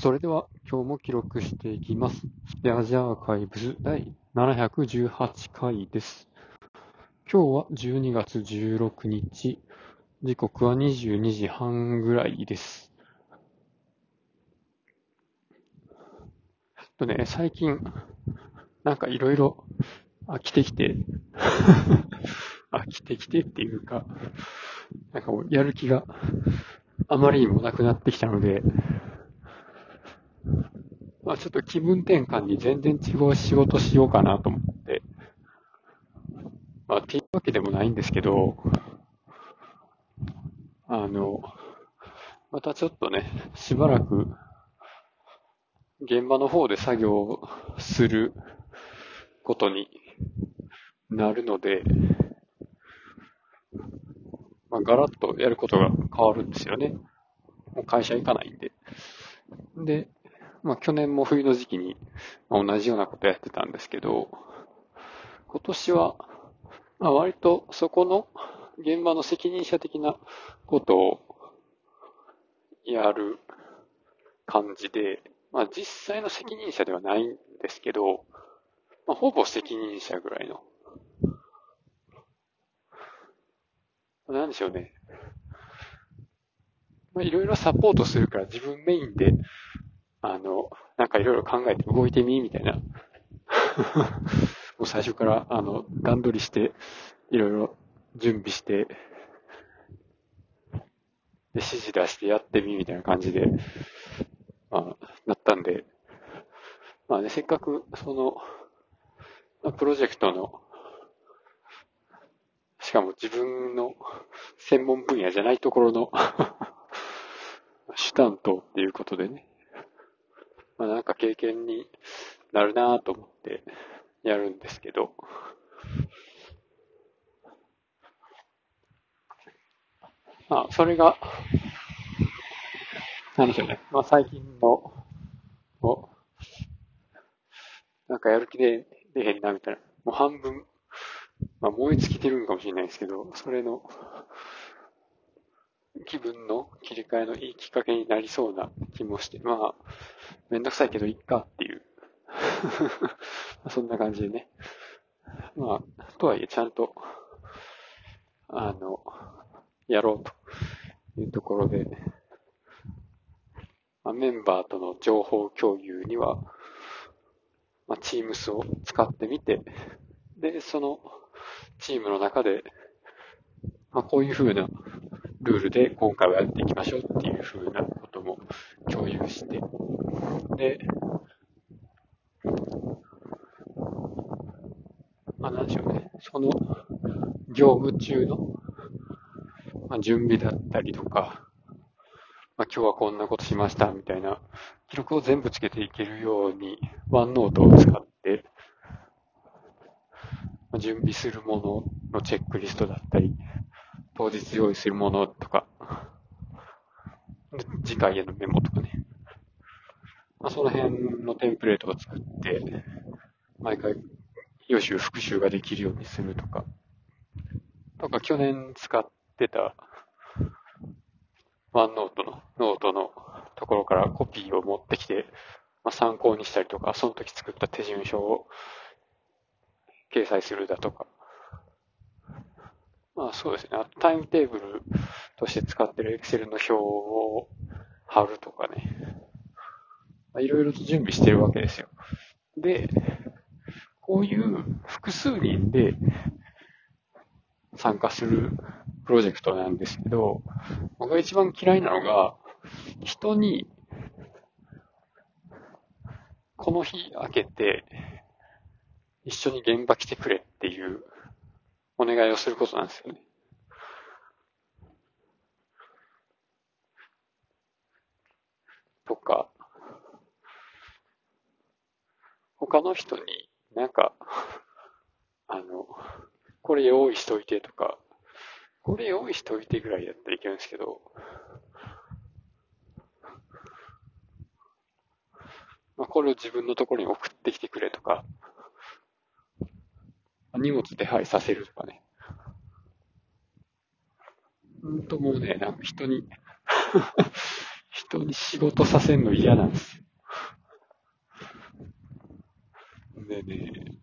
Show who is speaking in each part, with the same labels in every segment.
Speaker 1: それでは今日も記録していきます。スペアジアーカイブス第718回です。今日は12月16日、時刻は22時半ぐらいです。えっとね、最近、なんかいろいろ飽きてきて、飽きてきてっていうか、なんかもうやる気があまりにもなくなってきたので、ちょっと気分転換に全然違う仕事しようかなと思って、まあっていうわけでもないんですけど、あの、またちょっとね、しばらく現場の方で作業することになるので、まあ、ガラッとやることが変わるんですよね。もう会社行かないんで。で、まあ去年も冬の時期に同じようなことやってたんですけど、今年は、まあ割とそこの現場の責任者的なことをやる感じで、まあ実際の責任者ではないんですけど、まあほぼ責任者ぐらいの。なんでしょうね。まあいろいろサポートするから自分メインであの、なんかいろいろ考えて動いてみ、みたいな。もう最初から、あの、段取りして、いろいろ準備して、で、指示出してやってみ、みたいな感じで、まあ、なったんで、まあね、せっかく、その、あプロジェクトの、しかも自分の専門分野じゃないところの主担当っていうことでね、まあなんか経験になるなぁと思ってやるんですけど、まあそれが、なんでしょうね。まあ最近の、こう、なんかやる気で出へんなみたいな。もう半分、まあ燃え尽きてるんかもしれないですけど、それの気分の切り替えのいいきっかけになりそうな気もして、まあ、めんどくさいけどいっかっていう。そんな感じでね。まあ、とはいえちゃんと、あの、やろうというところで、まあ、メンバーとの情報共有には、まあ、Teams を使ってみて、で、そのチームの中で、まあ、こういう風なルールで今回はやっていきましょうっていう風なことも共有して、で、まあなんでしょうね、その業務中の、まあ、準備だったりとか、まあ、今日はこんなことしましたみたいな記録を全部つけていけるように、ワンノートを使って、準備するもののチェックリストだったり、当日用意するものとか、で次回へのメモとかね。まあ、その辺のテンプレートを作って、毎回予習復習ができるようにするとか。とか、去年使ってた OneNote の、ノートのところからコピーを持ってきて、まあ、参考にしたりとか、その時作った手順書を掲載するだとか。まあそうですね。あタイムテーブルとして使ってる Excel の表を貼るとかね。まあ、いろいろと準備してるわけですよ。で、こういう複数人で参加するプロジェクトなんですけど、僕が一番嫌いなのが、人に、この日開けて、一緒に現場来てくれっていうお願いをすることなんですよね。とか、他の人になんか、あの、これ用意しといてとか、これ用意しといてぐらいだったらいけるんですけど、まあ、これを自分のところに送ってきてくれとか、荷物手配させるとかね。うんともうね、なんか人に 人に仕事させんの嫌なんですよ。でね、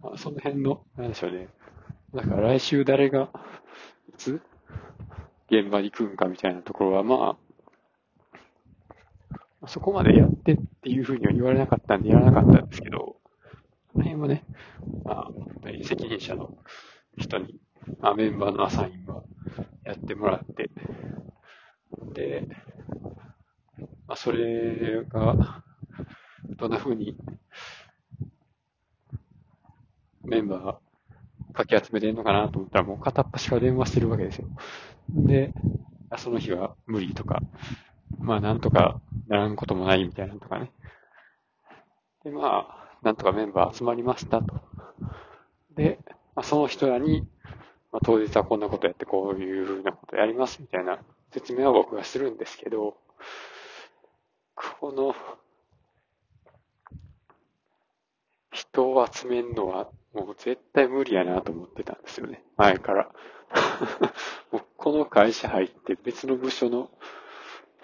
Speaker 1: まあ、その辺の、なんでしょうね。だから来週誰が、いつ、現場に来るんかみたいなところは、まあ、そこまでやってっていうふうには言われなかったんでやらなかったんですけど、この辺はね、まあ、責任者の人に、まあ、メンバーのアサインはやってもらって、で、まあ、それが、どんな風にメンバーかき集めてんのかなと思ったらもう片っ端から電話してるわけですよ。で、その日は無理とか、まあなんとかならんこともないみたいなとかね。で、まあ、なんとかメンバー集まりましたと。で、まあ、その人らに、まあ、当日はこんなことやってこういうふうなことやりますみたいな説明は僕がするんですけど、この、人を集めるのはもう絶対無理やなと思ってたんですよね。前から。もうこの会社入って別の部署の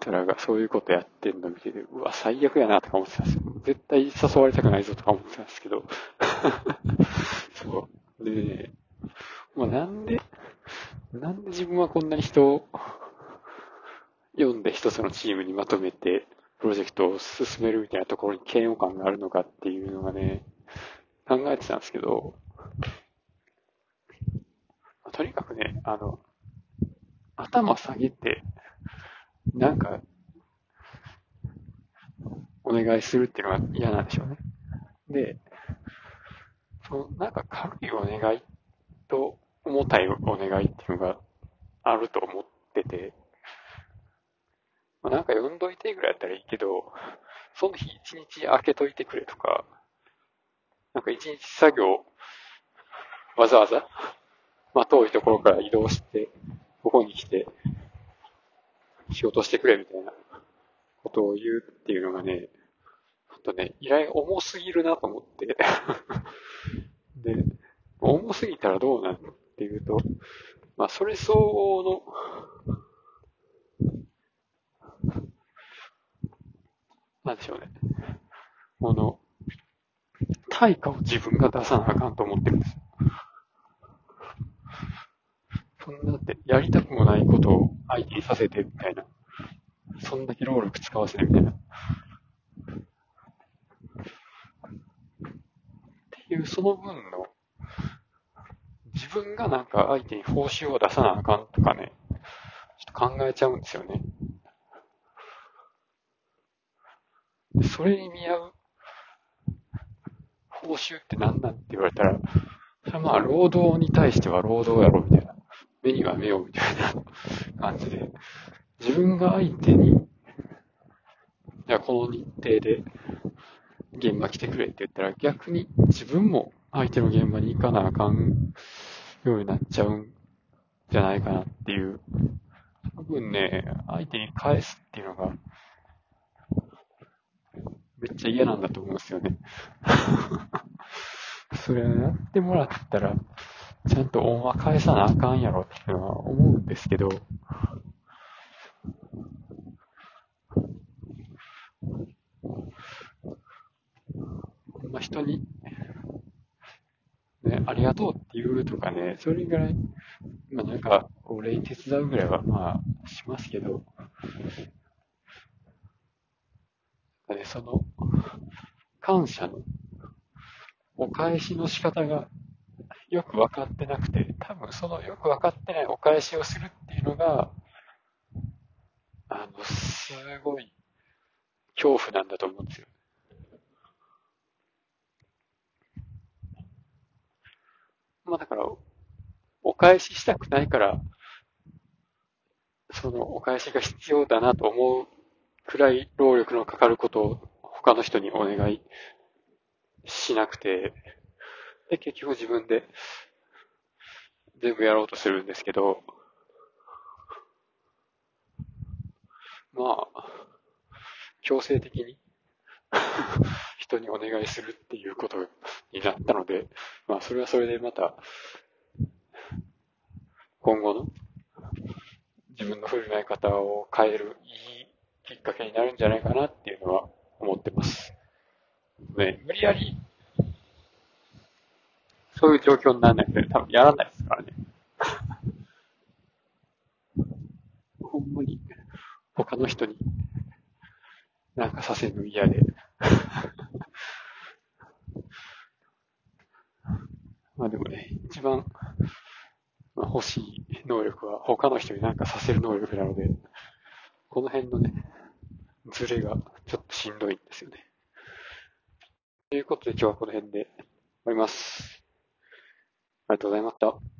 Speaker 1: 人らがそういうことやってんの見てて、うわ、最悪やなとか思ってたんですよ。絶対誘われたくないぞとか思ってたんですけど。そう。でね、まあ、なんで、なんで自分はこんなに人を読んで一つのチームにまとめて、プロジェクトを進めるみたいなところに嫌悪感があるのかっていうのがね、考えてたんですけど、とにかくね、あの、頭下げて、なんか、お願いするっていうのが嫌なんでしょうね。で、その、なんか軽いお願いと重たいお願いっていうのがあると思ってて、まあ、なんか読んどいてぐらいやったらいいけど、その日一日開けといてくれとか、なんか一日作業、わざわざ、まあ遠いところから移動して、ここに来て、仕事してくれみたいなことを言うっていうのがね、あとね、依頼重すぎるなと思って で、重すぎたらどうなるっていうと、まあそれ相応のなんでしょうね。この、対価を自分が出さなあかんと思ってるんですよ。そんなって、やりたくもないことを相手にさせてみたいな。そんだけ労力使わせてみたいな。っていう、その分の、自分がなんか相手に報酬を出さなあかんとかね、ちょっと考えちゃうんですよね。それに見合う報酬って何なんって言われたら、それはまあ、労働に対しては労働やろ、みたいな。目には目を、みたいな感じで。自分が相手に、じゃあこの日程で現場来てくれって言ったら逆に自分も相手の現場に行かなあかんようになっちゃうんじゃないかなっていう。多分ね、相手に返すっていうのがめっちゃ嫌なんだと思うんですよね。それやってもらったら、ちゃんと恩は返さなあかんやろってのは思うんですけど、まあ、人に、ね、ありがとうって言うとかね、それぐらい、まあなんか、お礼に手伝うぐらいはまあ、しますけど、ね、その、感謝のお返しの仕方がよく分かってなくて、多分そのよく分かってないお返しをするっていうのが、あの、すごい恐怖なんだと思うんですよ。まあだから、お返ししたくないから、そのお返しが必要だなと思うくらい労力のかかることを他の人にお願いしなくて、で、結局自分で全部やろうとするんですけど、まあ、強制的に。人にお願いするっていうことになったので、まあそれはそれでまた、今後の自分の振る舞い方を変えるいいきっかけになるんじゃないかなっていうのは思ってます。ね、無理やり、そういう状況にならないと多分やらないですからね。ほんまに、他の人になんかさせるの嫌で まあでもね、一番、まあ、欲しい能力は他の人になんかさせる能力なので、この辺のね、ズレがちょっとしんどいんですよね。ということで今日はこの辺で終わります。ありがとうございました。